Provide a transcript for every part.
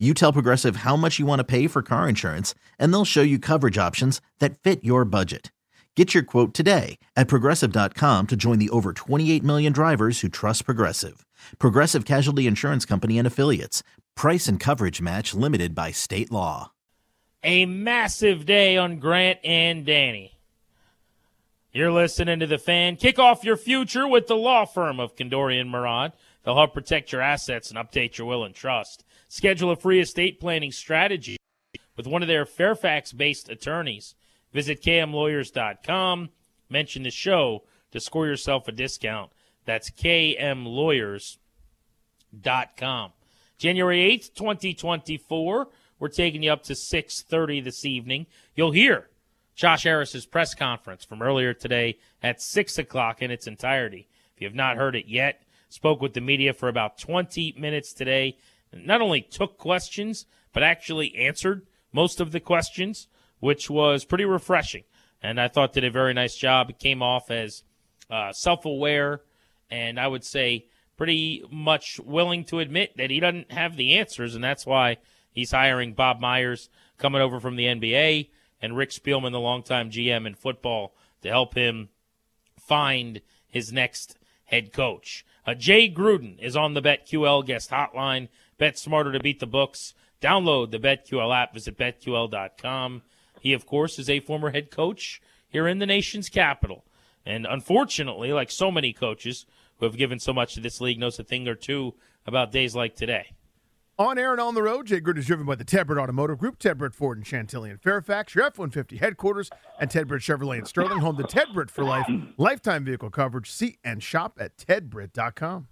You tell Progressive how much you want to pay for car insurance, and they'll show you coverage options that fit your budget. Get your quote today at progressive.com to join the over 28 million drivers who trust Progressive. Progressive Casualty Insurance Company and Affiliates. Price and coverage match limited by state law. A massive day on Grant and Danny. You're listening to the fan. Kick off your future with the law firm of Condorian Murad. They'll help protect your assets and update your will and trust. Schedule a free estate planning strategy with one of their Fairfax based attorneys. Visit kmlawyers.com. Mention the show to score yourself a discount. That's kmlawyers.com. January 8th, 2024. We're taking you up to 6:30 this evening. You'll hear Josh Harris's press conference from earlier today at 6 o'clock in its entirety. If you have not heard it yet, spoke with the media for about 20 minutes today. Not only took questions, but actually answered most of the questions, which was pretty refreshing. And I thought did a very nice job. It came off as uh, self aware and I would say pretty much willing to admit that he doesn't have the answers. And that's why he's hiring Bob Myers coming over from the NBA and Rick Spielman, the longtime GM in football, to help him find his next head coach. Uh, Jay Gruden is on the BetQL guest hotline. Bet smarter to beat the books. Download the BetQL app. Visit betql.com. He, of course, is a former head coach here in the nation's capital. And unfortunately, like so many coaches who have given so much to this league, knows a thing or two about days like today. On air and on the road, Jay Gruden is driven by the Ted Britt Automotive Group, Ted Britt Ford and Chantilly in Fairfax, your F-150 headquarters, and Ted Britt Chevrolet in Sterling, home to Ted Britt for life, lifetime vehicle coverage. See and shop at tedbritt.com.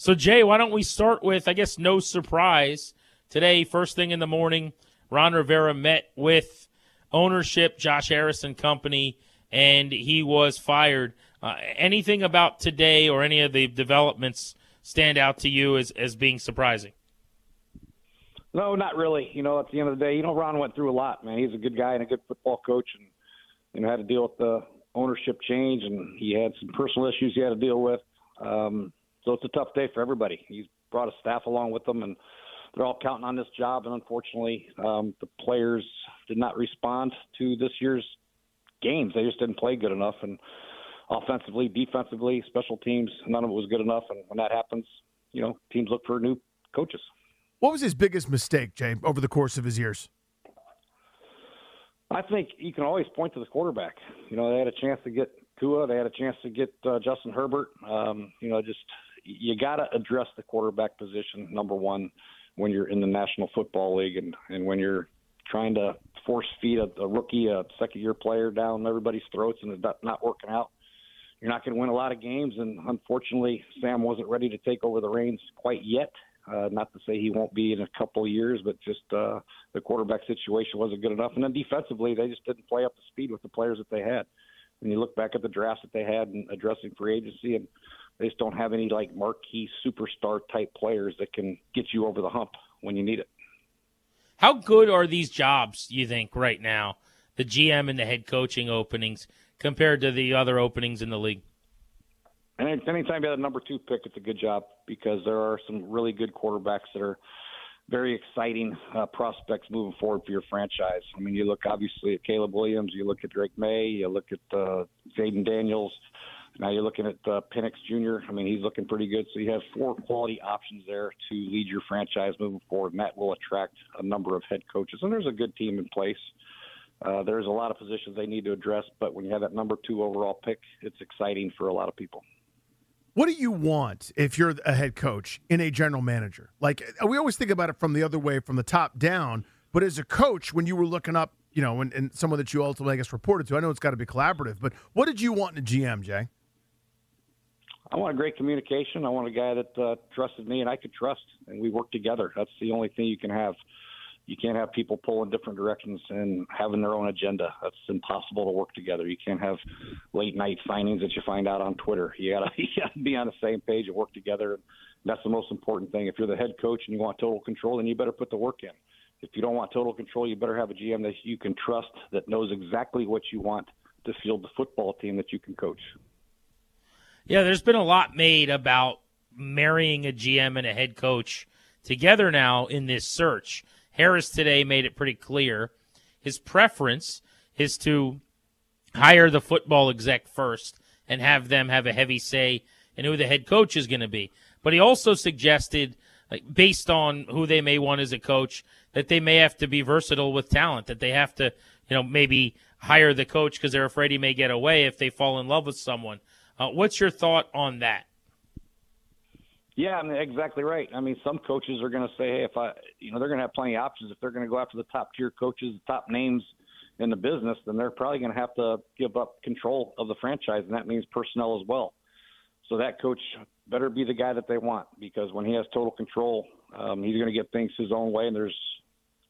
So, Jay, why don't we start with, I guess, no surprise. Today, first thing in the morning, Ron Rivera met with ownership, Josh Harris and Company, and he was fired. Uh, anything about today or any of the developments stand out to you as, as being surprising? No, not really. You know, at the end of the day, you know, Ron went through a lot, man. He's a good guy and a good football coach, and you know, had to deal with the ownership change, and he had some personal issues he had to deal with. Um, so it's a tough day for everybody. He's brought a staff along with him, and they're all counting on this job. And unfortunately, um, the players did not respond to this year's games. They just didn't play good enough, and offensively, defensively, special teams, none of it was good enough. And when that happens, you know, teams look for new coaches. What was his biggest mistake, Jay, over the course of his years? I think you can always point to the quarterback. You know, they had a chance to get Tua, they had a chance to get uh, Justin Herbert. Um, you know, just you got to address the quarterback position number one when you're in the National Football League and and when you're trying to force feed a, a rookie, a second year player down everybody's throats and it's not, working out. You're not going to win a lot of games, and unfortunately, Sam wasn't ready to take over the reins quite yet. Uh, not to say he won't be in a couple of years, but just uh, the quarterback situation wasn't good enough. And then defensively, they just didn't play up to speed with the players that they had. When you look back at the drafts that they had and addressing free agency, and they just don't have any like marquee superstar type players that can get you over the hump when you need it. How good are these jobs, you think, right now? The GM and the head coaching openings compared to the other openings in the league? And anytime you have a number two pick, it's a good job because there are some really good quarterbacks that are very exciting uh, prospects moving forward for your franchise. I mean, you look obviously at Caleb Williams, you look at Drake Maye, you look at uh, Jayden Daniels. Now you're looking at uh, Penix Jr. I mean, he's looking pretty good. So you have four quality options there to lead your franchise moving forward, and that will attract a number of head coaches. And there's a good team in place. Uh, there's a lot of positions they need to address, but when you have that number two overall pick, it's exciting for a lot of people. What do you want if you're a head coach in a general manager? Like we always think about it from the other way, from the top down. But as a coach, when you were looking up, you know, and, and someone that you ultimately, I guess, reported to, I know it's got to be collaborative. But what did you want in a GM, Jay? I want a great communication. I want a guy that uh, trusted me and I could trust, and we work together. That's the only thing you can have You can't have people pulling different directions and having their own agenda. That's impossible to work together. You can't have late night findings that you find out on Twitter. You gotta, you gotta be on the same page and work together. That's the most important thing. If you're the head coach and you want total control, then you better put the work in. If you don't want total control, you better have a GM that you can trust that knows exactly what you want to field the football team that you can coach. Yeah, there's been a lot made about marrying a GM and a head coach together now in this search. Harris today made it pretty clear his preference is to hire the football exec first and have them have a heavy say in who the head coach is going to be. But he also suggested, like, based on who they may want as a coach, that they may have to be versatile with talent, that they have to, you know, maybe hire the coach because they're afraid he may get away if they fall in love with someone. Uh, what's your thought on that? Yeah, I mean, exactly right. I mean, some coaches are going to say, hey, if I, you know, they're going to have plenty of options. If they're going to go after the top tier coaches, the top names in the business, then they're probably going to have to give up control of the franchise, and that means personnel as well. So that coach better be the guy that they want because when he has total control, um, he's going to get things his own way, and there's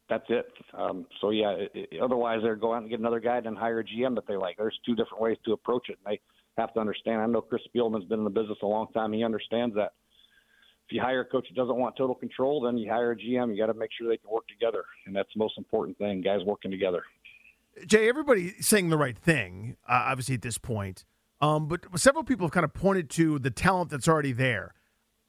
that's it. Um, so yeah, it, it, otherwise they're go out and get another guy and hire a GM that they like. There's two different ways to approach it, and they have to understand. I know Chris Spielman's been in the business a long time; he understands that. If you hire a coach that doesn't want total control, then you hire a GM. You got to make sure they can work together, and that's the most important thing: guys working together. Jay, everybody's saying the right thing, uh, obviously at this point. Um, but several people have kind of pointed to the talent that's already there.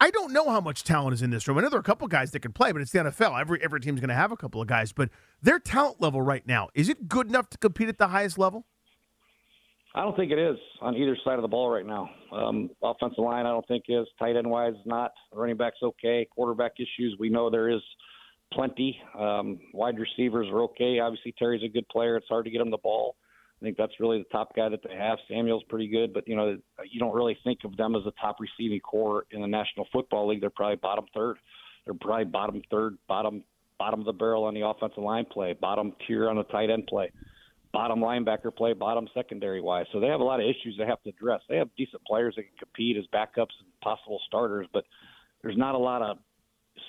I don't know how much talent is in this room. I know there are a couple guys that can play, but it's the NFL. Every every team's going to have a couple of guys. But their talent level right now is it good enough to compete at the highest level? I don't think it is on either side of the ball right now. Um, offensive line, I don't think is. Tight end wise, not. Running backs okay. Quarterback issues, we know there is plenty. Um, wide receivers are okay. Obviously, Terry's a good player. It's hard to get him the ball. I think that's really the top guy that they have. Samuel's pretty good, but you know you don't really think of them as the top receiving core in the National Football League. They're probably bottom third. They're probably bottom third, bottom bottom of the barrel on the offensive line play, bottom tier on the tight end play, bottom linebacker play, bottom secondary wise. So they have a lot of issues they have to address. They have decent players that can compete as backups and possible starters, but there's not a lot of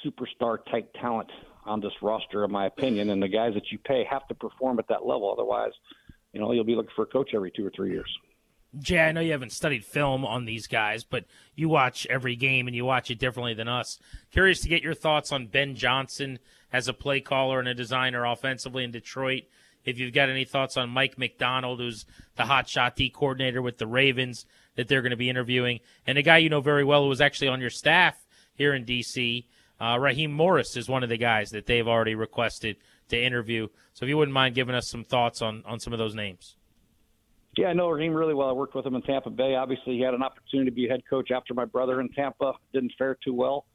superstar type talent on this roster, in my opinion. And the guys that you pay have to perform at that level, otherwise you know, you'll be looking for a coach every two or three years. Jay, I know you haven't studied film on these guys, but you watch every game and you watch it differently than us. Curious to get your thoughts on Ben Johnson as a play caller and a designer offensively in Detroit. If you've got any thoughts on Mike Macdonald, who's the hot shot D coordinator with the Ravens that they're going to be interviewing, and a guy you know very well who was actually on your staff here in D.C., uh, Raheem Morris is one of the guys that they've already requested to interview. So if you wouldn't mind giving us some thoughts on, on some of those names. Yeah, I know Raheem really well. I worked with him in Tampa Bay. Obviously, he had an opportunity to be head coach after my brother in Tampa. Didn't fare too well,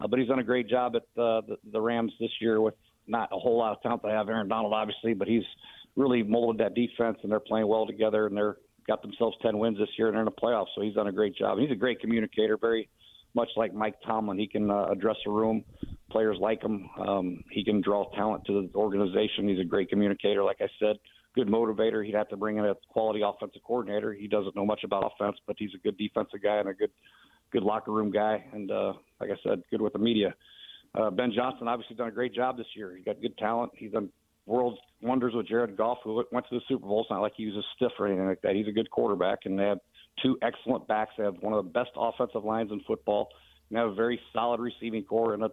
uh, but he's done a great job at uh, the, the Rams this year with not a whole lot of talent. They have Aaron Donald, obviously, but he's really molded that defense, and they're playing well together, and they're got themselves 10 wins this year, and they're in the playoffs. So he's done a great job. He's a great communicator, very much like Mike Tomlin. He can uh, address a room. Players like him. Um, he can draw talent to the organization. He's a great communicator, like I said. Good motivator. He'd have to bring in a quality offensive coordinator. He doesn't know much about offense, but he's a good defensive guy and a good, good locker room guy. And uh, like I said, good with the media. Uh, ben Johnson obviously done a great job this year. He's got good talent. He's done world wonders with Jared Goff, who went to the Super Bowl. It's not like he was a stiff or anything like that. He's a good quarterback, and they have two excellent backs. They have one of the best offensive lines in football and have a very solid receiving core and a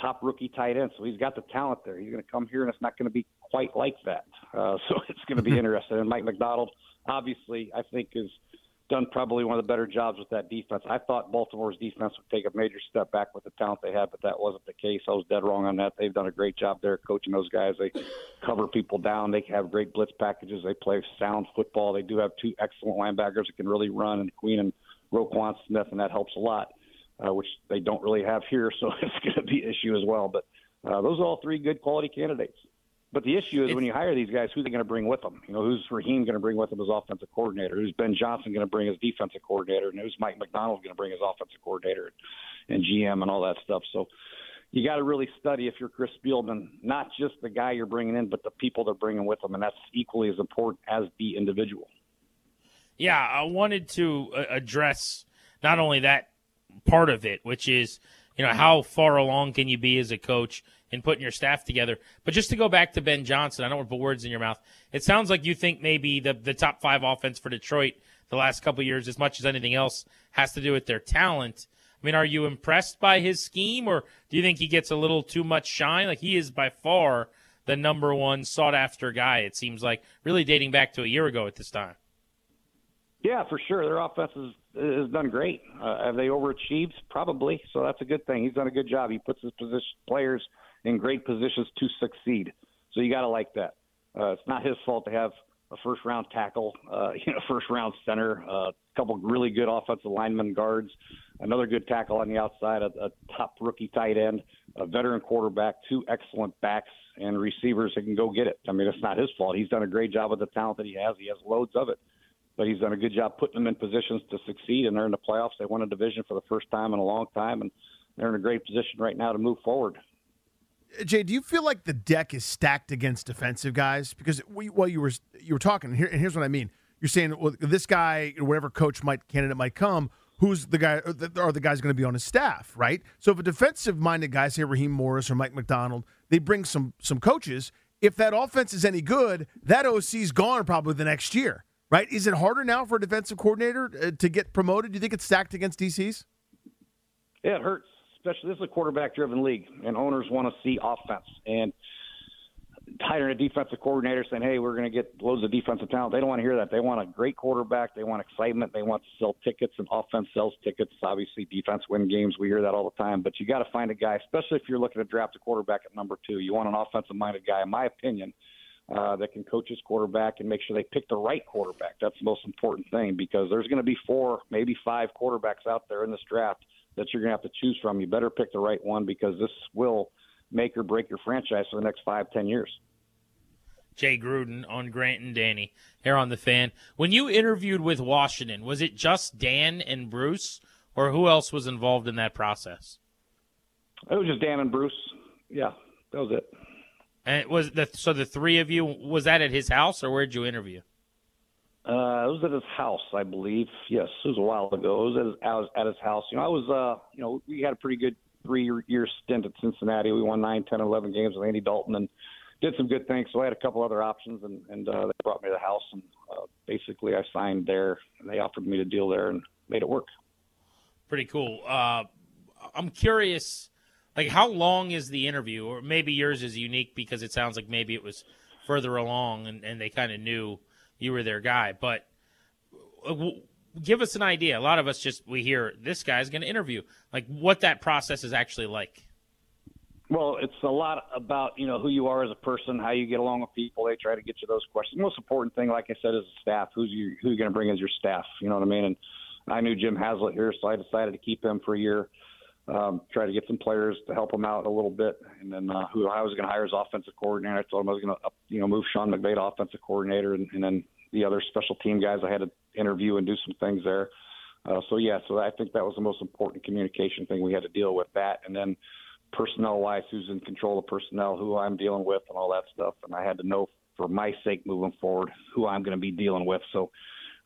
top rookie tight end. So he's got the talent there. He's going to come here, and it's not going to be quite like that. Uh, so it's going to be interesting. And Mike Macdonald, obviously, I think is done probably one of the better jobs with that defense. I thought Baltimore's defense would take a major step back with the talent they had, but that wasn't the case. I was dead wrong on that. They've done a great job there coaching those guys. They cover people down. They have great blitz packages. They play sound football. They do have two excellent linebackers that can really run, and Queen and Roquan Smith, and that helps a lot uh, which they don't really have here, so it's going to be an issue as well. But uh, those are all three good quality candidates. But the issue is when you hire these guys, who's they going to bring with them? You know, who's Raheem going to bring with him as offensive coordinator? Who's Ben Johnson going to bring as defensive coordinator? And who's Mike Macdonald going to bring as offensive coordinator and GM and all that stuff? So you got to really study if you're Chris Spielman, not just the guy you're bringing in, but the people they're bringing with them, and that's equally as important as the individual. Yeah, I wanted to uh, address not only that part of it, which is, you know, how far along can you be as a coach in putting your staff together. But just to go back to Ben Johnson, I don't want to put words in your mouth. It sounds like you think maybe the the top five offense for Detroit the last couple years, as much as anything else, has to do with their talent. I mean, are you impressed by his scheme, or do you think he gets a little too much shine? Like he is by far the number one sought after guy. It seems like really dating back to a year ago at this time. Yeah, for sure. Their offense has, done great. Uh, have they overachieved? Probably. So that's a good thing. He's done a good job. He puts his position players in great positions to succeed. So you got to like that. Uh, it's not his fault to have a first round tackle, uh, you know, first round center, uh, a couple really good offensive lineman guards, another good tackle on the outside, a, a top rookie tight end, a veteran quarterback, two excellent backs and receivers that can go get it. I mean, it's not his fault. He's done a great job with the talent that he has. He has loads of it but he's done a good job putting them in positions to succeed. And they're in the playoffs. They won a division for the first time in a long time, and they're in a great position right now to move forward. Jay, do you feel like the deck is stacked against defensive guys? Because while you were you were talking, here, and here's what I mean. You're saying, well, this guy, whatever coach might candidate might come, who's the guy are the guys going to be on his staff, right? So if a defensive minded guy, say Raheem Morris or Mike Macdonald, they bring some some coaches. If that offense is any good, that OC's gone probably the next year right? Is it harder now for a defensive coordinator uh, to get promoted? Do you think it's stacked against DCs? Yeah, it hurts. Especially this is a quarterback-driven league, and owners want to see offense. And hiring a defensive coordinator saying, "Hey, we're going to get loads of defensive talent," they don't want to hear that. They want a great quarterback. They want excitement. They want to sell tickets, and offense sells tickets. Obviously, defense win games. We hear that all the time. But you got to find a guy, especially if you're looking to draft a quarterback at number two. You want an offensive-minded guy, in my opinion uh, that can coach his quarterback and make sure they pick the right quarterback. That's the most important thing because there's going to be four, maybe five quarterbacks out there in this draft that you're going to have to choose from. You better pick the right one because this will make or break your franchise for the next five, ten years. Jay Gruden on Grant and Danny here on the fan. When you interviewed with Washington, was it just Dan and Bruce, or who else was involved in that process? It was just Dan and Bruce. Yeah, that was it. And it was the so the three of you was that at his house or where did you interview? Uh, it was at his house, I believe. Yes, it was a while ago. It was at his, I was at his house. You know, I was, uh, you know, we had a pretty good three-year stint at Cincinnati. We won nine, ten, eleven games with Andy Dalton and did some good things. So I had a couple other options, and, and uh, they brought me to the house, and uh, basically I signed there, and they offered me a deal there, and made it work. Pretty cool. Uh, I'm curious like how long is the interview or maybe yours is unique because it sounds like maybe it was further along and, and they kind of knew you were their guy. But uh, give us an idea. A lot of us just we hear this guy's going to interview. Like what that process is actually like. Well it's a lot about you know who you are as a person how you get along with people. They try to get you those questions. The most important thing like i said is the staff. Who's you who you're going to bring as your staff? You know what i mean? And i knew jim haslett here so i decided to keep him for a year um, try to get some players to help him out a little bit. And then uh, who I was going to hire as offensive coordinator. I told him I was going to, you know, move Sean McVay to offensive coordinator, and, and then the other special team guys I had to interview and do some things there. Uh, so yeah, so I think that was the most important communication thing we had to deal with that, and then personnel wise, who's in control of personnel, who I'm dealing with, and all that stuff. And I had to know for my sake moving forward who I'm going to be dealing with. So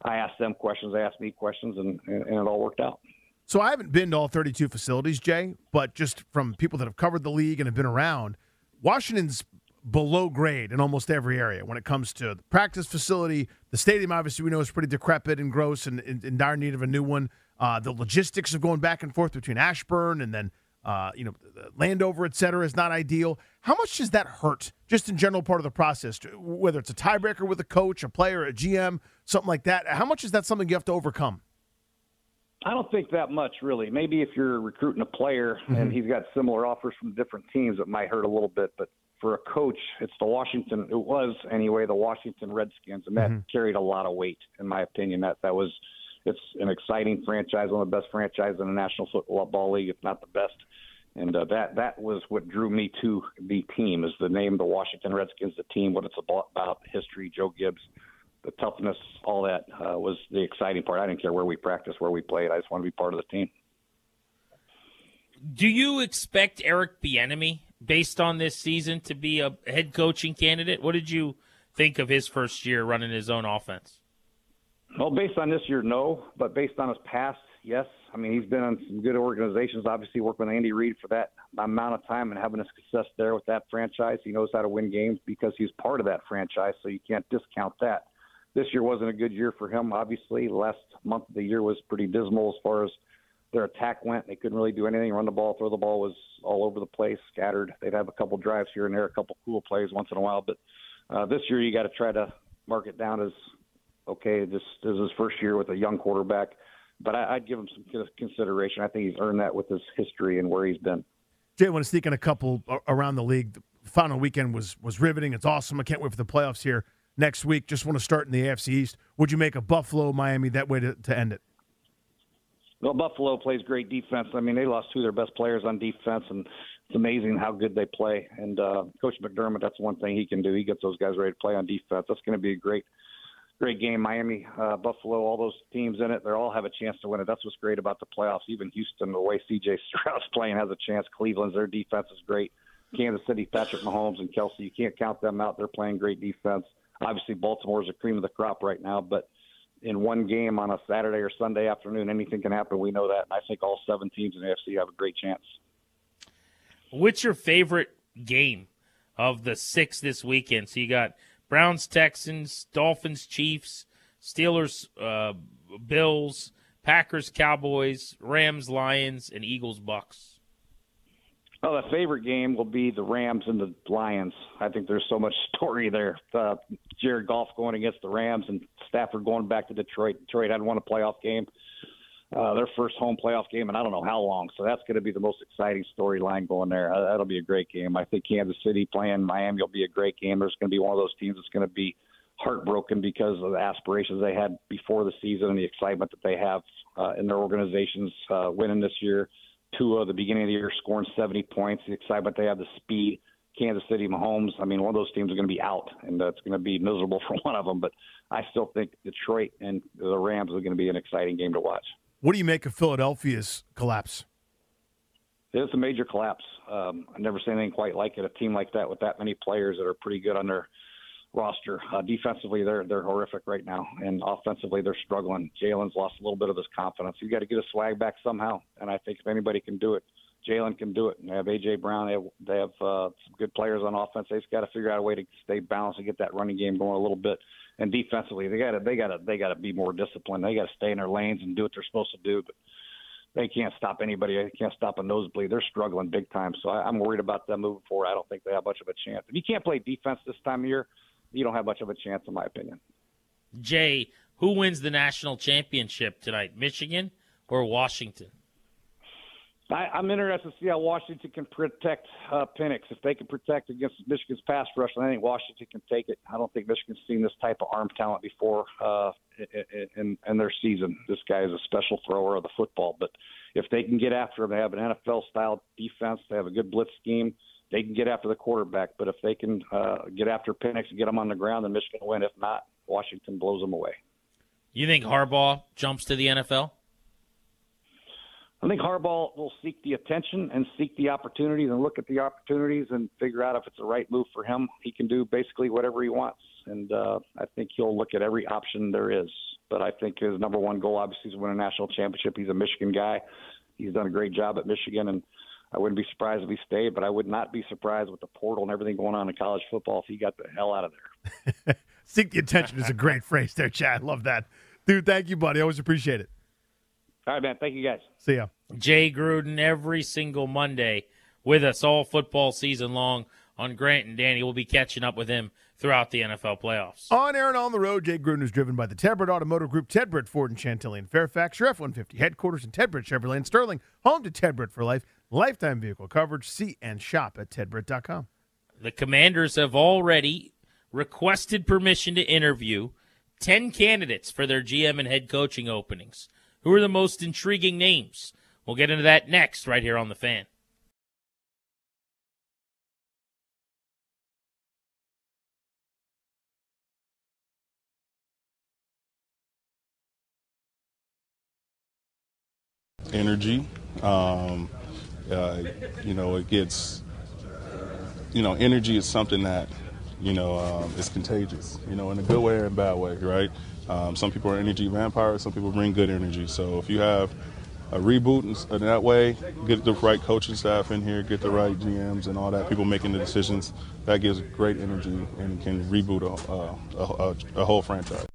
I asked them questions, they asked me questions, and, and, and it all worked out. So I haven't been to all 32 facilities, Jay, but just from people that have covered the league and have been around, Washington's below grade in almost every area when it comes to the practice facility. The stadium, obviously, we know is pretty decrepit and gross and in dire need of a new one. Uh, the logistics of going back and forth between Ashburn and then, uh, you know, Landover, et cetera, is not ideal. How much does that hurt, just in general, part of the process, whether it's a tiebreaker with a coach, a player, a GM, something like that? How much is that something you have to overcome? I don't think that much, really. Maybe if you're recruiting a player mm-hmm. and he's got similar offers from different teams, it might hurt a little bit. But for a coach, it's the Washington. It was anyway the Washington Redskins, and that mm-hmm. carried a lot of weight, in my opinion. That that was it's an exciting franchise, one of the best franchises in the National Football League, if not the best. And uh, that that was what drew me to the team, is the name, the Washington Redskins, the team, what it's about, about history, Joe Gibbs the toughness, all that uh, was the exciting part. I didn't care where we practiced, where we played. I just wanted to be part of the team. Do you expect Eric Bieniemy, based on this season, to be a head coaching candidate? What did you think of his first year running his own offense? Well, based on this year, no. But based on his past, yes. I mean, he's been on some good organizations. Obviously, working with Andy Reid for that amount of time and having a success there with that franchise. He knows how to win games because he's part of that franchise, so you can't discount that. This year wasn't a good year for him. Obviously, last month of the year was pretty dismal as far as their attack went. They couldn't really do anything. Run the ball, throw the ball was all over the place, scattered. They'd have a couple drives here and there, a couple cool plays once in a while. But uh, this year, you got to try to mark it down as okay. This, this is his first year with a young quarterback, but I, I'd give him some consideration. I think he's earned that with his history and where he's been. Jay, I want to sneak in a couple around the league. The final weekend was was riveting. It's awesome. I can't wait for the playoffs here next week. Just want to start in the AFC East. Would you make a Buffalo Miami that way to, to end it? Well, Buffalo plays great defense. I mean, they lost two of their best players on defense, and it's amazing how good they play. And uh, Coach McDermott, that's one thing he can do. He gets those guys ready to play on defense. That's going to be a great, great game. Miami, uh, Buffalo, all those teams in it, they all have a chance to win it. That's what's great about the playoffs. Even Houston, the way C.J. Stroud's playing, has a chance. Cleveland's their defense is great. Kansas City, Patrick Mahomes and Kelce, you can't count them out. They're playing great defense. Obviously, Baltimore's a cream of the crop right now, but in one game on a Saturday or Sunday afternoon, anything can happen. We know that, and I think all seven teams in the AFC have a great chance. What's your favorite game of the six this weekend? So you got Browns, Texans, Dolphins, Chiefs, Steelers, uh, Bills, Packers, Cowboys, Rams, Lions, and Eagles, Bucs. Well, the favorite game will be the Rams and the Lions. I think there's so much story there. Uh, Jared Goff going against the Rams and Stafford going back to Detroit. Detroit hadn't won a playoff game, uh, their first home playoff game, and I don't know how long. So that's going to be the most exciting storyline going there. Uh, that'll be a great game. I think Kansas City playing Miami will be a great game. There's going to be one of those teams that's going to be heartbroken because of the aspirations they had before the season and the excitement that they have uh, in their organizations uh, winning this year Tua the beginning of the year scoring 70 points, the excitement they have, the speed. Kansas City, Mahomes. I mean, one of those teams are going to be out, and that's going to be miserable for one of them. But I still think Detroit and the Rams are going to be an exciting game to watch. What do you make of Philadelphia's collapse? It's a major collapse. Um, I've never seen anything quite like it. A team like that with that many players that are pretty good on their roster. Uh, defensively, they're they're horrific right now, and offensively, they're struggling. Jalen's lost a little bit of his confidence. You got to get a swag back somehow, and I think if anybody can do it, Jalen can do it. And they have AJ Brown. They have they have uh, some good players on offense. They've got to figure out a way to stay balanced and get that running game going a little bit. And defensively, they got to they got to they got to be more disciplined. They got to stay in their lanes and do what they're supposed to do. But they can't stop anybody. They can't stop a nosebleed. They're struggling big time. So I, I'm worried about them moving forward. I don't think they have much of a chance. If you can't play defense this time of year, you don't have much of a chance, in my opinion. Jay, who wins the national championship tonight, Michigan or Washington? I, I'm interested to see how Washington can protect uh, Penix. If they can protect against Michigan's pass rush, I think Washington can take it. I don't think Michigan's seen this type of arm talent before uh, in, in their season. This guy is a special thrower of the football. But if they can get after him, they have an NFL-style defense. They have a good blitz scheme they can get after the quarterback. But if they can uh, get after Penix and get them on the ground, then Michigan will win. If not, Washington blows them away. You think Harbaugh jumps to the NFL? I think Harbaugh will seek the attention and seek the opportunities and look at the opportunities and figure out if it's the right move for him. He can do basically whatever he wants, and uh, I think he'll look at every option there is. But I think his number one goal, obviously, is to win a national championship. He's a Michigan guy. He's done a great job at Michigan, and I wouldn't be surprised if he stayed, but I would not be surprised with the portal and everything going on in college football if he got the hell out of there. Seek the attention is a great phrase there, Chad. Love that. Dude, thank you, buddy. Always appreciate it. All right, man. Thank you, guys. See ya. Jay Gruden every single Monday with us all football season long on Grant and Danny. We'll be catching up with him throughout the NFL playoffs. On air and on the road, Jay Gruden is driven by the Ted Britt Automotive Group, Ted Britt Ford and Chantilly in Fairfax, your F-150 headquarters in Ted Britt Chevrolet and Sterling, home to Ted Britt for life. Lifetime vehicle coverage. See and shop at tedbritt.com. The commanders have already requested permission to interview 10 candidates for their GM and head coaching openings. Who are the most intriguing names? We'll get into that next, right here on The Fan. Energy. Um, uh, you know, it gets, you know, energy is something that, you know, um, is contagious, you know, in a good way or a bad way, right? Um, some people are energy vampires, some people bring good energy. So if you have a reboot in, that way, get the right coaching staff in here, get the right GMs and all that, people making the decisions. That gives great energy and can reboot a, a, a, a whole franchise.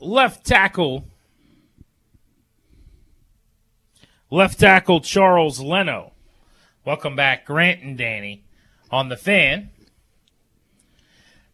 Left tackle. Left tackle Charles Leno. Welcome back, Grant and Danny, on the fan.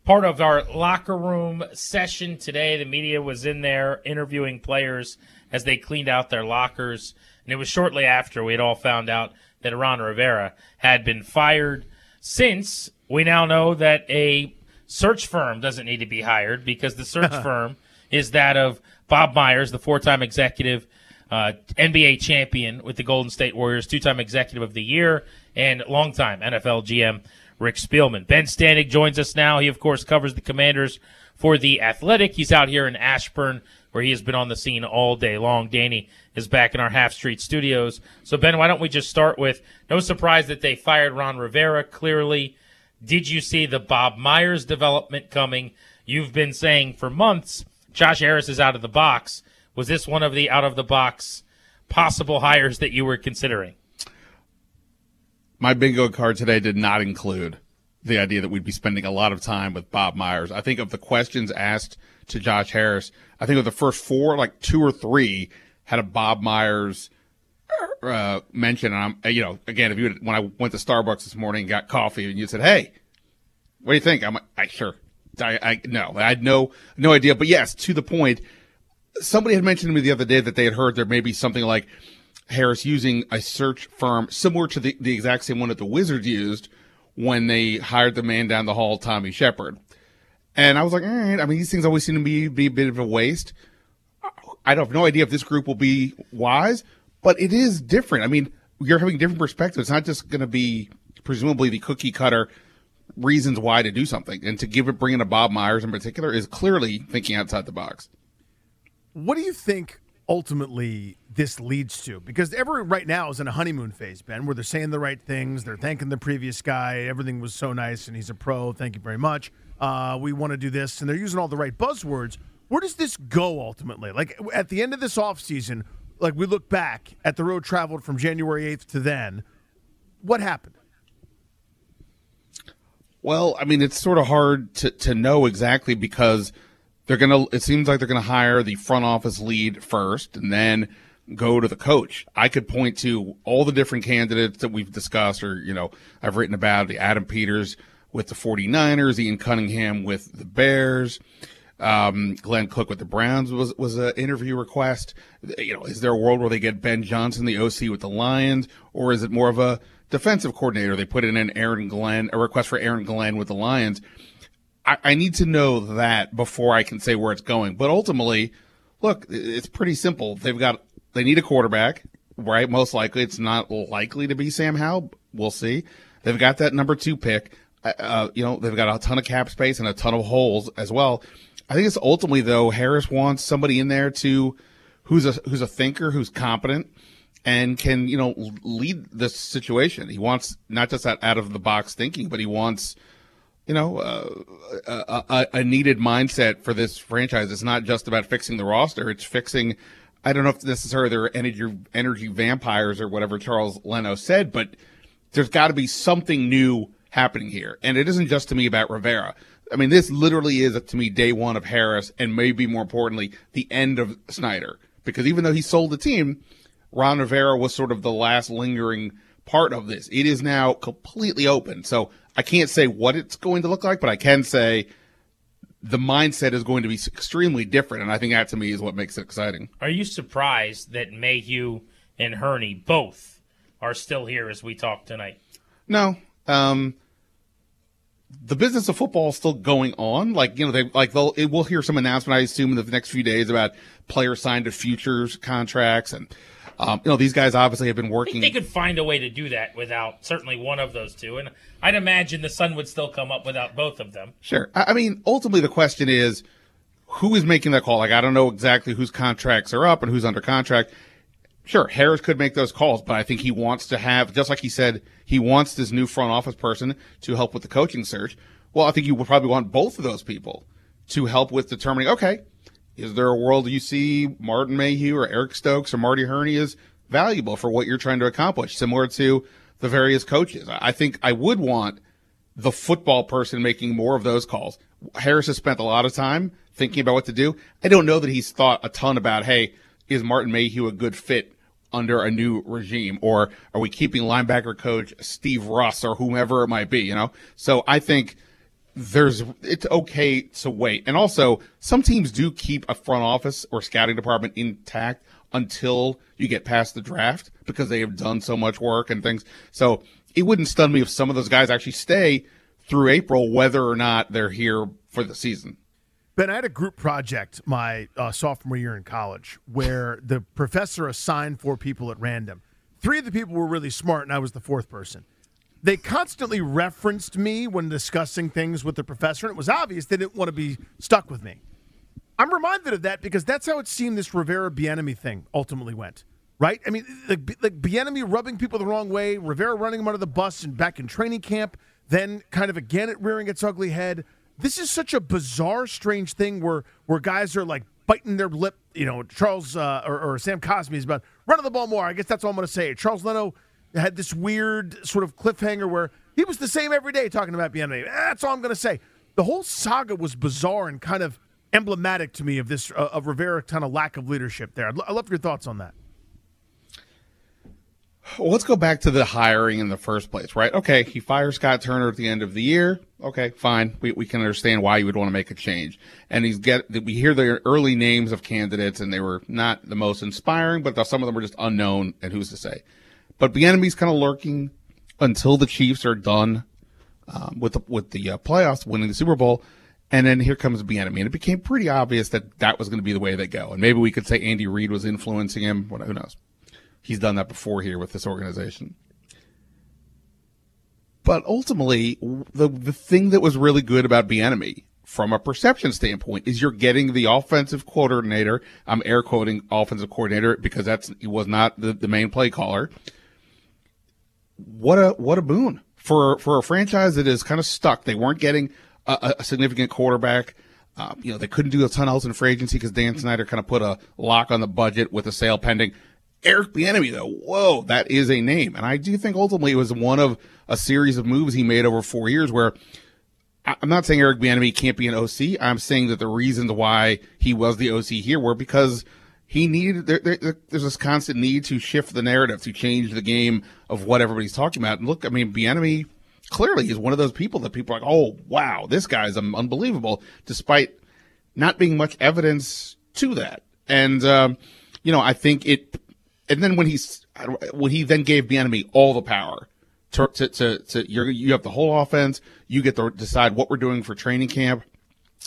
Part of our locker room session today, the media was in there interviewing players as they cleaned out their lockers. And it was shortly after we had all found out that Ron Rivera had been fired. Since we now know that a search firm doesn't need to be hired because the search firm is that of Bob Myers, the four time executive, uh, NBA champion with the Golden State Warriors, two time executive of the year, and longtime NFL GM Rick Spielman. Ben Standig joins us now. He, of course, covers the Commanders for The Athletic. He's out here in Ashburn where he has been on the scene all day long. Danny is back in our Half Street studios. So, Ben, why don't we just start with no surprise that they fired Ron Rivera, clearly. Did you see the Bob Myers development coming? You've been saying for months Josh Harris is out of the box. Was this one of the out of the box possible hires that you were considering? My bingo card today did not include the idea that we'd be spending a lot of time with Bob Myers. I think of the questions asked to Josh Harris, I think of the first four, like two or three had a Bob Myers uh, mention. And I'm, you know, again, if you when I went to Starbucks this morning and got coffee, and you said, "Hey, what do you think?" I'm like, I sure. I, I no, I had no no idea. But yes, to the point. Somebody had mentioned to me the other day that they had heard there may be something like Harris using a search firm similar to the, the exact same one that the Wizards used when they hired the man down the hall, Tommy Sheppard. And I was like, all right. I mean, these things always seem to be, be a bit of a waste. I have no idea if this group will be wise, but it is different. I mean, you're having different perspectives. It's not just going to be presumably the cookie cutter reasons why to do something. And to give it, bring in a Bob Myers in particular is clearly thinking outside the box. What do you think ultimately this leads to? Because everyone right now is in a honeymoon phase, Ben, where they're saying the right things, they're thanking the previous guy, everything was so nice, and he's a pro. Thank you very much. Uh, we want to do this, and they're using all the right buzzwords. Where does this go ultimately? Like at the end of this offseason, like we look back at the road traveled from January 8th to then, what happened? Well, I mean, it's sort of hard to, to know exactly because they're to, it seems like they're to hire the front office lead first and then go to the coach. I could point to all the different candidates that we've discussed or, you know, I've written about the Adam Peters with the 49ers, Ian Cunningham with the Bears. Um, Glenn Cook with the Browns was was an interview request. You know, is there a world where they get Ben Johnson, the OC, with the Lions, or is it more of a defensive coordinator? They put in an Aaron Glenn, a request for Aaron Glenn with the Lions. I, I need to know that before I can say where it's going. But ultimately, look, it's pretty simple. They've got they need a quarterback, right? Most likely, it's not likely to be Sam Howell. We'll see. They've got that number two pick. Uh, you know, they've got a ton of cap space and a ton of holes as well. I think it's ultimately though Harris wants somebody in there to who's a who's a thinker, who's competent, and can you know lead this situation. He wants not just that out of the box thinking, but he wants you know uh, a, a, a needed mindset for this franchise. It's not just about fixing the roster; it's fixing. I don't know if necessarily they're energy energy vampires or whatever Charles Leno said, but there's got to be something new happening here. And it isn't just to me about Rivera. I mean, this literally is to me day one of Harris, and maybe more importantly, the end of Snyder. Because even though he sold the team, Ron Rivera was sort of the last lingering part of this. It is now completely open. So I can't say what it's going to look like, but I can say the mindset is going to be extremely different. And I think that to me is what makes it exciting. Are you surprised that Mayhew and Hurney both are still here as we talk tonight? No, um, the business of football is still going on. Like you know, they like they'll it, we'll hear some announcement. I assume in the next few days about players signed to futures contracts, and um, you know these guys obviously have been working. they could find a way to do that without certainly one of those two, and I'd imagine the Sun would still come up without both of them. Sure. I, I mean, ultimately the question is who is making that call. Like I don't know exactly whose contracts are up and who's under contract. Sure, Harris could make those calls, but I think he wants to have, just like he said, he wants this new front office person to help with the coaching search. Well, I think you would probably want both of those people to help with determining, okay, is there a world you see Martin Mayhew or Eric Stokes or Marty Hurney is valuable for what you're trying to accomplish, similar to the various coaches. I think I would want the football person making more of those calls. Harris has spent a lot of time thinking about what to do. I don't know that he's thought a ton about, hey, is Martin Mayhew a good fit under a new regime? Or are we keeping linebacker coach Steve Russ or whomever it might be, you know? So I think there's it's okay to wait. And also, some teams do keep a front office or scouting department intact until you get past the draft because they have done so much work and things. So it wouldn't stun me if some of those guys actually stay through April, whether or not they're here for the season. Ben, I had a group project my uh, sophomore year in college where the professor assigned four people at random. Three of the people were really smart, and I was the fourth person. They constantly referenced me when discussing things with the professor, and it was obvious they didn't want to be stuck with me. I'm reminded of that because that's how it seemed this Rivera Bieniemy thing ultimately went. Right? I mean, like, like Bieniemy rubbing people the wrong way, Rivera running him under the bus and back in training camp, then kind of again it rearing its ugly head. This is such a bizarre, strange thing where where guys are like biting their lip. You know, Charles uh, or, or Sam Cosmi is about running the ball more. I guess that's all I'm going to say. Charles Leno had this weird sort of cliffhanger where he was the same every day talking about Bieniemy. That's all I'm going to say. The whole saga was bizarre and kind of emblematic to me of this uh, of Rivera kind of lack of leadership there. I'd, l- I'd love your thoughts on that. Well, let's go back to the hiring in the first place, right? Okay, he fires Scott Turner at the end of the year. Okay, fine. We, we can understand why you would want to make a change. And he's get we hear the early names of candidates, and they were not the most inspiring, but some of them were just unknown, and who's to say? But Bieniemy's kind of lurking until the Chiefs are done um, with the, with the uh, playoffs, winning the Super Bowl, and then here comes Bieniemy, and it became pretty obvious that that was going to be the way they go. And maybe we could say Andy Reid was influencing him. Who knows? He's done that before here with this organization. But ultimately, the the thing that was really good about Bieniemy from a perception standpoint is you're getting the offensive coordinator. I'm air quoting offensive coordinator because that's he was not the, the main play caller what a what a boon for for a franchise that is kind of stuck. They weren't getting a, a significant quarterback. Uh, you know, they couldn't do a ton else in free agency because Dan Snyder kind of put a lock on the budget with a sale pending. Eric Bieniemy, though, whoa, that is a name, and I do think ultimately it was one of a series of moves he made over four years. Where I'm not saying Eric Bieniemy can't be an OC. I'm saying that the reasons why he was the OC here were because he needed there, there, there's this constant need to shift the narrative to change the game of what everybody's talking about. And look i mean Bieniemy clearly is one of those people that people are like oh wow this guy's unbelievable despite not being much evidence to that. And um, you know i think it and then when he's when he then gave Bieniemy all the power to to to, to you have the whole offense you get to decide what we're doing for training camp.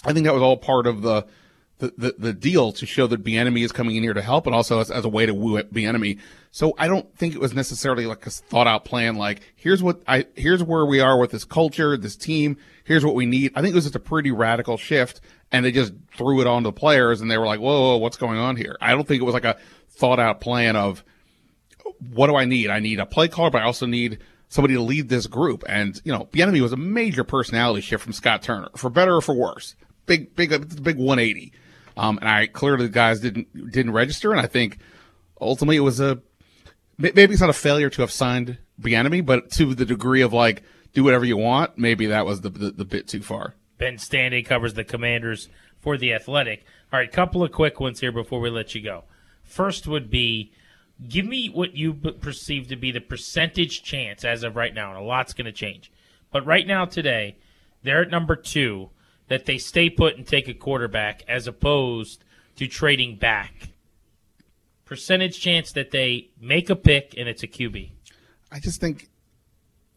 I think that was all part of the the, the, deal to show that Bieniemy is coming in here to help, and also as, as a way to woo Bieniemy. So I don't think it was necessarily like a thought out plan. Like here's what I here's where we are with this culture, this team. Here's what we need. I think it was just a pretty radical shift, and they just threw it on the players, and they were like, whoa, whoa, what's going on here? I don't think it was like a thought out plan of what do I need? I need a play caller, but I also need somebody to lead this group. And you know, Bieniemy was a major personality shift from Scott Turner, for better or for worse. Big, big, big 180. Um, and I clearly the guys didn't didn't register, and I think ultimately it was a maybe it's not a failure to have signed Bieniemy, but to the degree of like do whatever you want, maybe that was the, the, the bit too far. Ben Standig covers the Commanders for the Athletic. All right, couple of quick ones here before we let you go. First would be give me what you perceive to be the percentage chance as of right now, and a lot's going to change. But right now, today, they're at number two that they stay put and take a quarterback as opposed to trading back? Percentage chance that they make a pick and it's a QB. I just think,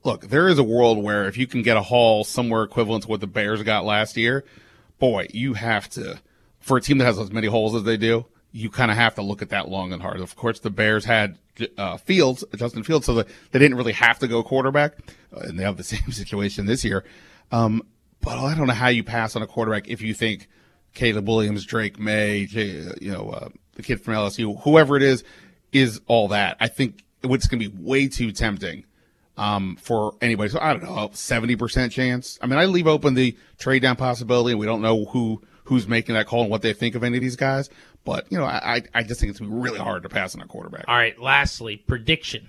look, there is a world where if you can get a haul somewhere equivalent to what the Bears got last year, boy, you have to, for a team that has as many holes as they do, you kind of have to look at that long and hard. Of course, the Bears had uh, Fields, Justin Fields, so that they didn't really have to go quarterback, uh, and they have the same situation this year. Um, but I don't know how you pass on a quarterback if you think Caleb Williams, Drake Maye, you know, uh, the kid from LSU, whoever it is, is all that. I think it's going to be way too tempting um, for anybody. So I don't know, seventy percent chance. I mean, I leave open the trade down possibility. We don't know who who's making that call and what they think of any of these guys. But you know, I I just think it's really hard to pass on a quarterback. All right. Lastly, prediction.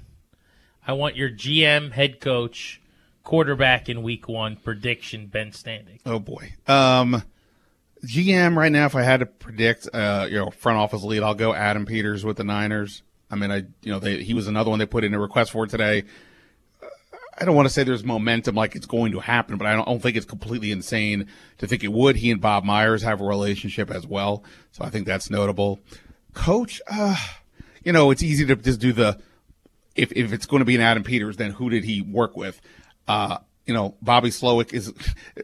I want your GM, head coach, quarterback in Week One prediction. Ben Standig. Oh boy. Um, GM right now, if I had to predict, uh, you know, front office lead, I'll go Adam Peters with the Niners. I mean, I you know, they, he was another one they put in a request for today. I don't want to say there's momentum like it's going to happen, but I don't, I don't, think it's completely insane to think it would. He and Bob Myers have a relationship as well, so I think that's notable. Coach, uh, you know, it's easy to just do the if if it's going to be an Adam Peters, then who did he work with? Uh, you know, Bobby Slowik is.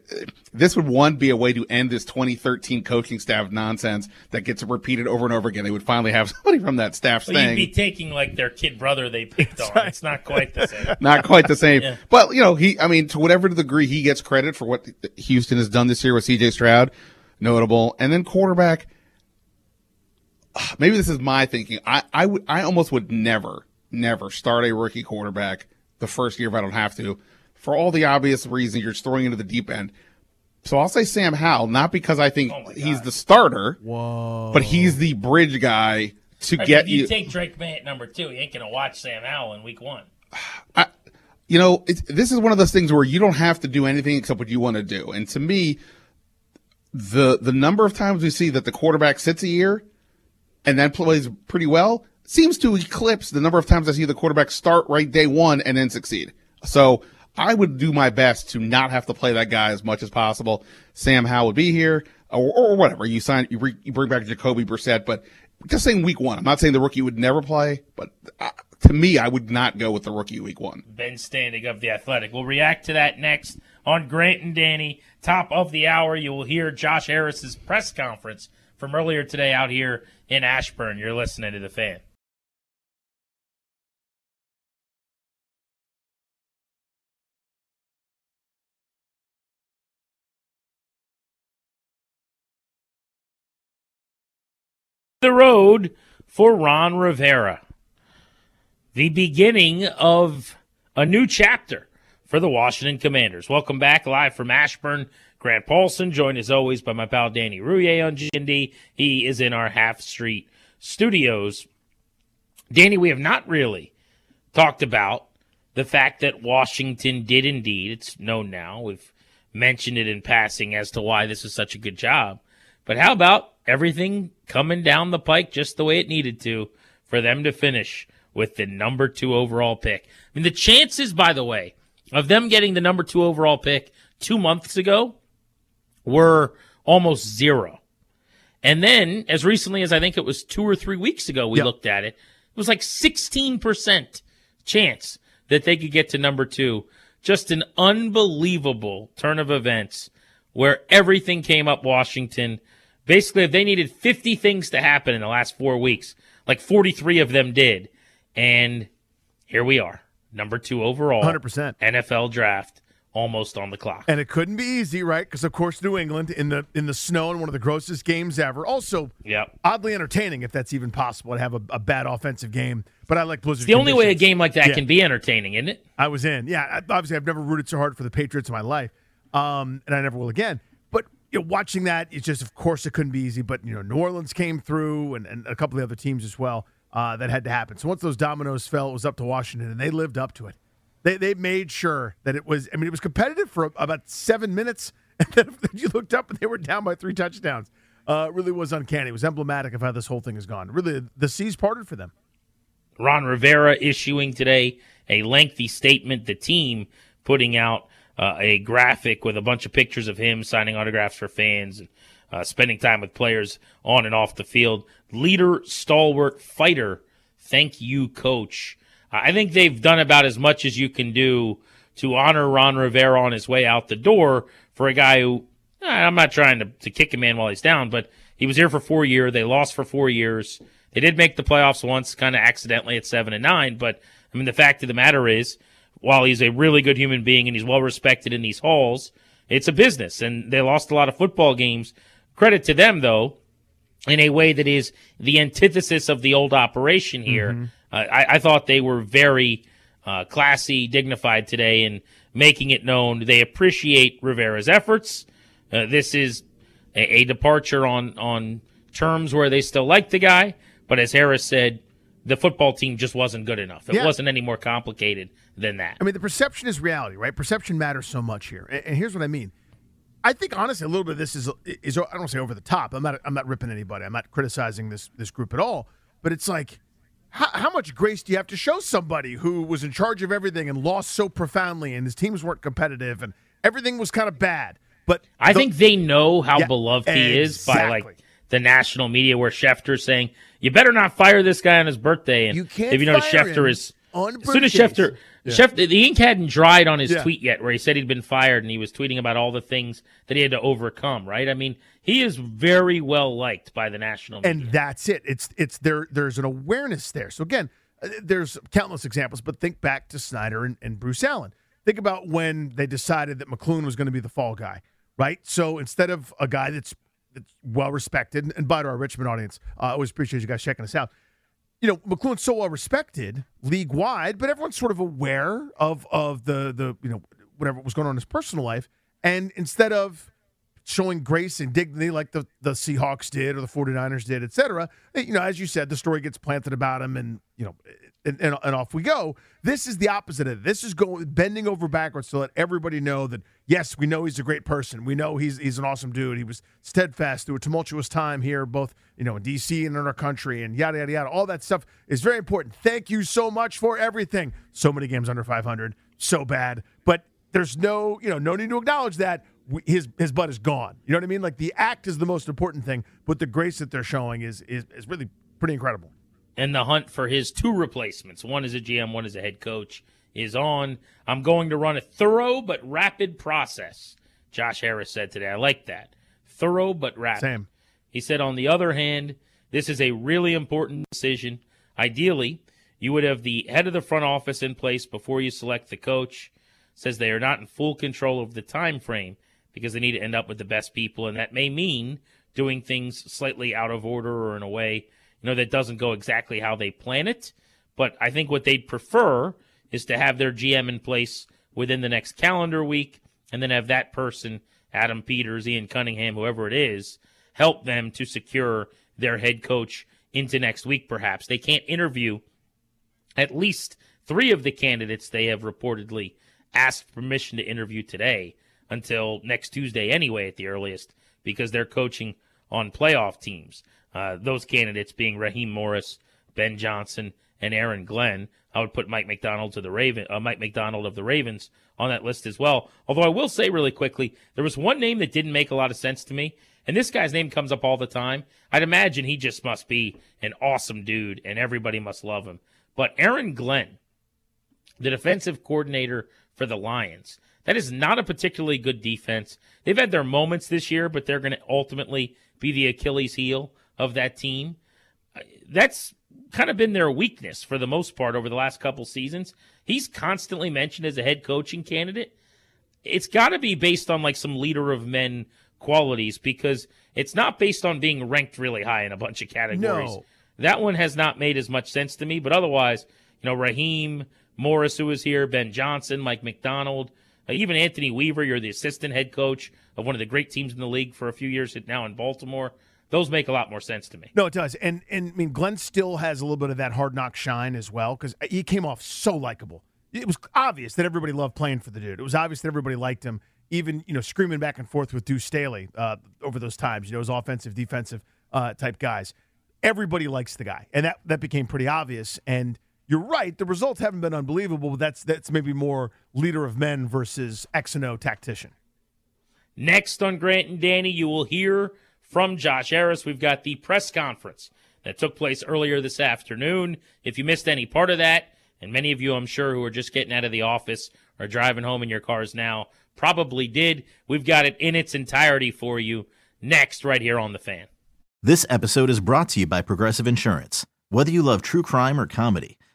this would one be a way to end this 2013 coaching staff nonsense that gets repeated over and over again. They would finally have somebody from that staff well, saying, "You'd be taking like their kid brother they picked on." Right. It's not quite the same. not quite the same. yeah. But you know, he. I mean, to whatever degree he gets credit for what Houston has done this year with C.J. Stroud, notable, and then quarterback. Maybe this is my thinking. I I would I almost would never never start a rookie quarterback the first year if I don't have to for all the obvious reasons you're throwing into the deep end. So I'll say Sam Howell, not because I think oh he's the starter, Whoa. but he's the bridge guy to I get you. You take Drake Maye at number two. You ain't gonna watch Sam Howell in week one. I, you know, this is one of those things where you don't have to do anything except what you want to do. And to me, the the number of times we see that the quarterback sits a year and then plays pretty well seems to eclipse the number of times I see the quarterback start right day one and then succeed. So I would do my best to not have to play that guy as much as possible. Sam Howell would be here, or, or whatever. You sign, you, re, you, bring back Jacoby Brissett, but just saying week one. I'm not saying the rookie would never play, but uh, to me, I would not go with the rookie week one. Ben Standig of the Athletic. We'll react to that next on Grant and Danny. Top of the hour, you will hear Josh Harris's press conference from earlier today out here in Ashburn. You're listening to the fan. Road for Ron Rivera. The beginning of a new chapter for the Washington Commanders. Welcome back live from Ashburn. Grant Paulsen, joined as always by my pal Danny Rouhier on GND. He is in our Half Street studios. Danny, we have not really talked about the fact that Washington did indeed, it's known now, we've mentioned it in passing as to why this is such a good job. But how about everything coming down the pike just the way it needed to for them to finish with the number two overall pick. I mean, the chances, by the way, of them getting the number two overall pick two months ago were almost zero. And then, as recently as I think it was two or three weeks ago, we yep. looked at it. It was like 16% chance that they could get to number two. Just an unbelievable turn of events where everything came up Washington Basically, if they needed 50 things to happen in the last four weeks, like 43 of them did. And here we are, number two overall. 100%. NFL draft almost on the clock. And it couldn't be easy, right? Because of course, New England in the in the snow in one of the grossest games ever. Also, yeah, oddly entertaining if that's even possible to have a, a bad offensive game. But I like Blizzard. the only way a game like that yeah. can be entertaining, isn't it? I was in. Yeah, obviously, I've never rooted so hard for the Patriots in my life, um, and I never will again you know, watching that, it's just, of course, it couldn't be easy. But you know, New Orleans came through, and, and a couple of the other teams as well uh, that had to happen. So once those dominoes fell, it was up to Washington, and they lived up to it. They they made sure that it was. I mean, it was competitive for about seven minutes, and then you looked up and they were down by three touchdowns. Uh, really was uncanny. It was emblematic of how this whole thing has gone. Really, the seas parted for them. Ron Rivera issuing today a lengthy statement. The team putting out uh, a graphic with a bunch of pictures of him signing autographs for fans and uh, spending time with players on and off the field. Leader, stalwart, fighter. Thank you, coach. I think they've done about as much as you can do to honor Ron Rivera on his way out the door for a guy who eh, I'm not trying to, to kick a man while he's down, but he was here for four years. They lost for four years. They did make the playoffs once, kind of accidentally at seven and nine. But I mean, the fact of the matter is, while he's a really good human being and he's well respected in these halls, it's a business. And they lost a lot of football games. Credit to them, though, in a way that is the antithesis of the old operation here. Mm-hmm. Uh, I, I, thought they were very uh, classy, dignified today in making it known they appreciate Rivera's efforts. Uh, this is a, a departure on on terms where they still like the guy, but as Harris said, the football team just wasn't good enough. It Yeah. wasn't any more complicated than that. I mean, the perception is reality, right? Perception matters so much here. And, and here's what I mean. I think honestly, a little bit of this is is I don't want to say over the top. I'm not I'm not ripping anybody. I'm not criticizing this this group at all. But it's like, how, how much grace do you have to show somebody who was in charge of everything and lost so profoundly, and his teams weren't competitive, and everything was kind of bad. But I the- think they know how Yeah, beloved he is by like the national media, where Schefter's saying, "You better not fire this guy on his birthday." And You can't if you know Schefter him is as soon as birthdays. Schefter, Schefter, the ink hadn't dried on his Yeah. tweet yet, where he said he'd been fired, and he was tweeting about all the things that he had to overcome. Right? I mean, he is very well liked by the national media. and that's it. It's it's there. There's an awareness there. So again, uh, there's countless examples, but think back to Snyder and, and Bruce Allen. Think about when they decided that McCloughan was going to be the fall guy, right? So instead of a guy that's, that's well respected, and by to our Richmond audience, uh, I always appreciate you guys checking us out. You know, McCloughan's so well respected league wide, but everyone's sort of aware of of the the you know whatever was going on in his personal life. And instead of showing grace and dignity like the, the Seahawks did or the 49ers did, et cetera. You know, as you said, the story gets planted about him and, you know, and, and, and off we go. This is the opposite of it. This is going bending over backwards to let everybody know that, yes, we know he's a great person. We know he's he's an awesome dude. He was steadfast through a tumultuous time here, both, you know, in D.C. and in our country and yada, yada, yada. All that stuff is very important. Thank you so much for everything. So many games under 500. So bad. But there's no, you know, no need to acknowledge that his his butt is gone. You know what I mean? Like the act is the most important thing, but the grace that they're showing is is, is really pretty incredible. and the hunt for his two replacements one is a GM, one is a head coach is on. I'm going to run a thorough but rapid process. Josh Harris said today. I like that. Thorough but rapid. Same. He said, on the other hand, this is a really important decision. Ideally, you would have the head of the front office in place before you select the coach. Says they are not in full control of the time frame because they need to end up with the best people, and that may mean doing things slightly out of order or in a way you know that doesn't go exactly how they plan it. But I think what they'd prefer is to have their GM in place within the next calendar week, and then have that person, Adam Peters, Ian Cunningham, whoever it is, help them to secure their head coach into next week, perhaps. They can't interview at least three of the candidates they have reportedly asked permission to interview today until next Tuesday, anyway, at the earliest, because they're coaching on playoff teams. Uh, those candidates being Raheem Morris, Ben Johnson, and Aaron Glenn. I would put Mike Macdonald to the Raven, uh, Mike Macdonald of the Ravens on that list as well. Although I will say really quickly, there was one name that didn't make a lot of sense to me, and this guy's name comes up all the time. I'd imagine he just must be an awesome dude, and everybody must love him. But Aaron Glenn, the defensive coordinator for the Lions. That is not a particularly good defense. They've had their moments this year, but they're going to ultimately be the Achilles heel of that team. Uh, That's kind of been their weakness for the most part over the last couple seasons. He's constantly mentioned as a head coaching candidate. It's got to be based on like some leader of men qualities because it's not based on being ranked really high in a bunch of categories. No. That one has not made as much sense to me, but otherwise, you know, Raheem Morris, who is here, Ben Johnson, Mike Macdonald, even Anthony Weaver, you're the assistant head coach of one of the great teams in the league for a few years now in Baltimore. Those make a lot more sense to me. No, it does. And and I mean, Glenn still has a little bit of that hard knock shine as well because he came off so likable. It was obvious that everybody loved playing for the dude. It was obvious that everybody liked him. Even you know, screaming back and forth with Deuce Staley uh, over those times. You know, his offensive, defensive uh, type guys. Everybody likes the guy, and that that became pretty obvious. And you're right, the results haven't been unbelievable, but that's that's maybe more leader of men versus X and O tactician. Next on Grant and Danny, you will hear from Josh Harris. We've got the press conference that took place earlier this afternoon. If you missed any part of that, and many of you, I'm sure, who are just getting out of the office or driving home in your cars now, probably did. We've got it in its entirety for you next, right here on The Fan. This episode is brought to you by Progressive Insurance. Whether you love true crime or comedy,